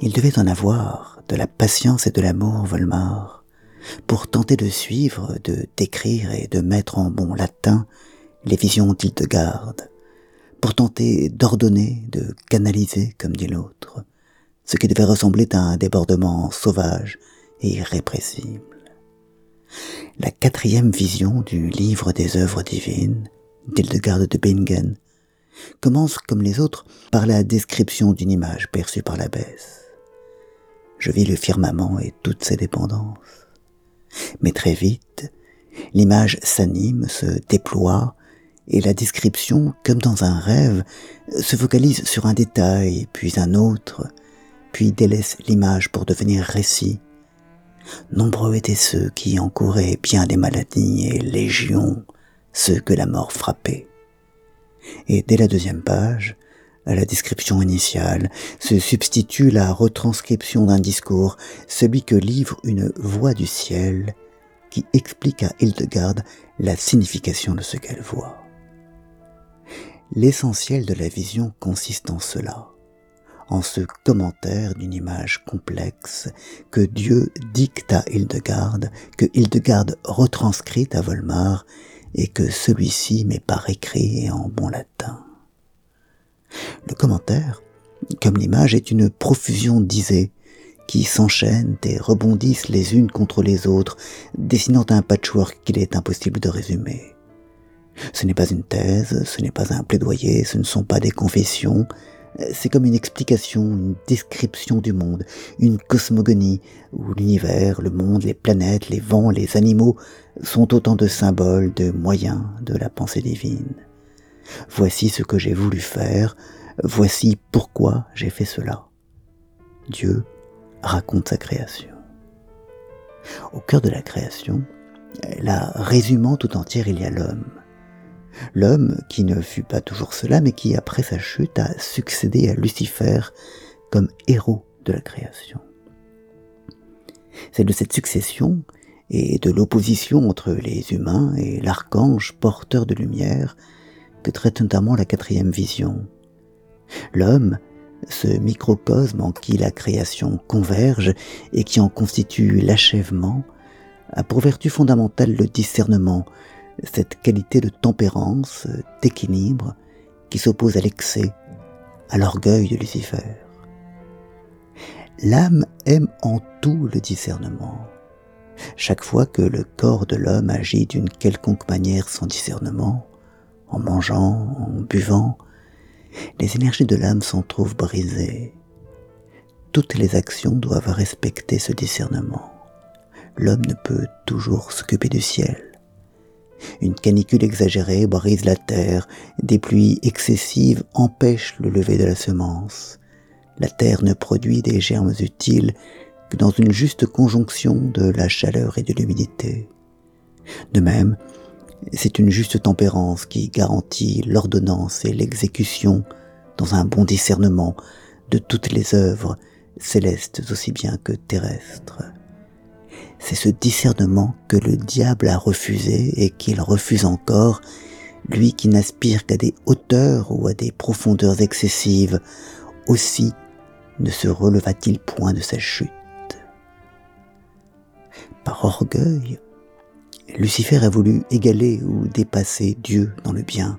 Il devait en avoir de la patience et de l'amour, Volmar, pour tenter de suivre, de décrire et de mettre en bon latin les visions d'Hildegarde, pour tenter d'ordonner, de canaliser, comme dit l'autre, ce qui devait ressembler à un débordement sauvage et irrépressible. La quatrième vision du livre des œuvres divines d'Hildegarde de Bingen commence comme les autres par la description d'une image perçue par l'abbesse. Je vis le firmament et toutes ses dépendances. Mais très vite, l'image s'anime, se déploie, et la description, comme dans un rêve, se focalise sur un détail, puis un autre, puis délaisse l'image pour devenir récit. Nombreux étaient ceux qui encouraient bien des maladies et légions ceux que la mort frappait. Et dès la deuxième page, à la description initiale, se substitue la retranscription d'un discours, celui que livre une voix du ciel qui explique à Hildegarde la signification de ce qu'elle voit. L'essentiel de la vision consiste en cela, en ce commentaire d'une image complexe que Dieu dicte à Hildegarde, que Hildegarde retranscrit à Volmar et que celui-ci met par écrit et en bon latin. Le commentaire, comme l'image, est une profusion d'isées qui s'enchaînent et rebondissent les unes contre les autres, dessinant un patchwork qu'il est impossible de résumer. Ce n'est pas une thèse, ce n'est pas un plaidoyer, ce ne sont pas des confessions, c'est comme une explication, une description du monde, une cosmogonie, où l'univers, le monde, les planètes, les vents, les animaux sont autant de symboles, de moyens de la pensée divine. Voici ce que j'ai voulu faire, voici pourquoi j'ai fait cela. Dieu raconte sa création. Au cœur de la création, la résumant tout entière, il y a l'homme l'homme qui ne fut pas toujours cela, mais qui, après sa chute, a succédé à Lucifer comme héros de la création. C'est de cette succession et de l'opposition entre les humains et l'archange porteur de lumière que traite notamment la quatrième vision. L'homme, ce microcosme en qui la création converge et qui en constitue l'achèvement, a pour vertu fondamentale le discernement, cette qualité de tempérance, d'équilibre, qui s'oppose à l'excès, à l'orgueil de Lucifer. L'âme aime en tout le discernement. Chaque fois que le corps de l'homme agit d'une quelconque manière sans discernement, en mangeant, en buvant, les énergies de l'âme s'en trouvent brisées. Toutes les actions doivent respecter ce discernement. L'homme ne peut toujours s'occuper du ciel. Une canicule exagérée brise la terre, des pluies excessives empêchent le lever de la semence. La terre ne produit des germes utiles que dans une juste conjonction de la chaleur et de l'humidité. De même, c'est une juste tempérance qui garantit l'ordonnance et l'exécution dans un bon discernement de toutes les œuvres, célestes aussi bien que terrestres c'est ce discernement que le diable a refusé et qu'il refuse encore, lui qui n'aspire qu'à des hauteurs ou à des profondeurs excessives, aussi ne se releva-t-il point de sa chute. Par orgueil, Lucifer a voulu égaler ou dépasser Dieu dans le bien.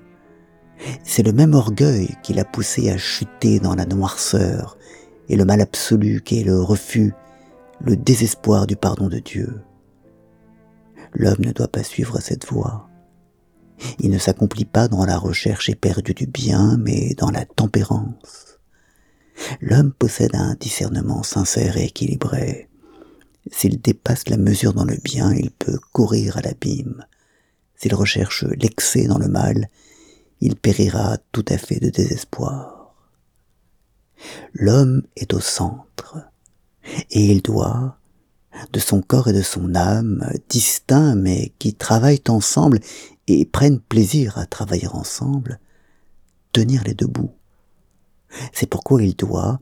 C'est le même orgueil qui l'a poussé à chuter dans la noirceur et le mal absolu qui est le refus le désespoir du pardon de Dieu. L'homme ne doit pas suivre cette voie. Il ne s'accomplit pas dans la recherche éperdue du bien, mais dans la tempérance. L'homme possède un discernement sincère et équilibré. S'il dépasse la mesure dans le bien, il peut courir à l'abîme. S'il recherche l'excès dans le mal, il périra tout à fait de désespoir. L'homme est au centre et il doit, de son corps et de son âme, distincts mais qui travaillent ensemble et prennent plaisir à travailler ensemble, tenir les deux bouts. C'est pourquoi il doit,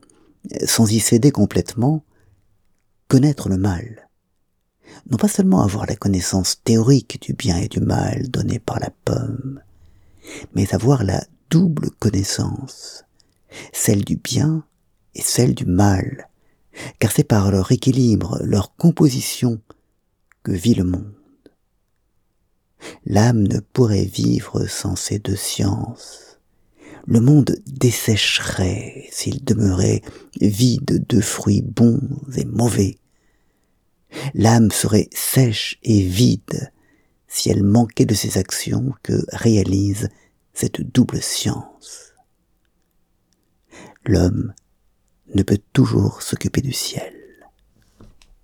sans y céder complètement, connaître le mal. Non pas seulement avoir la connaissance théorique du bien et du mal donnée par la pomme, mais avoir la double connaissance, celle du bien et celle du mal, car c'est par leur équilibre, leur composition, que vit le monde. L'âme ne pourrait vivre sans ces deux sciences. Le monde dessécherait s'il demeurait vide de fruits bons et mauvais. L'âme serait sèche et vide si elle manquait de ces actions que réalise cette double science. L'homme ne peut toujours s'occuper du ciel.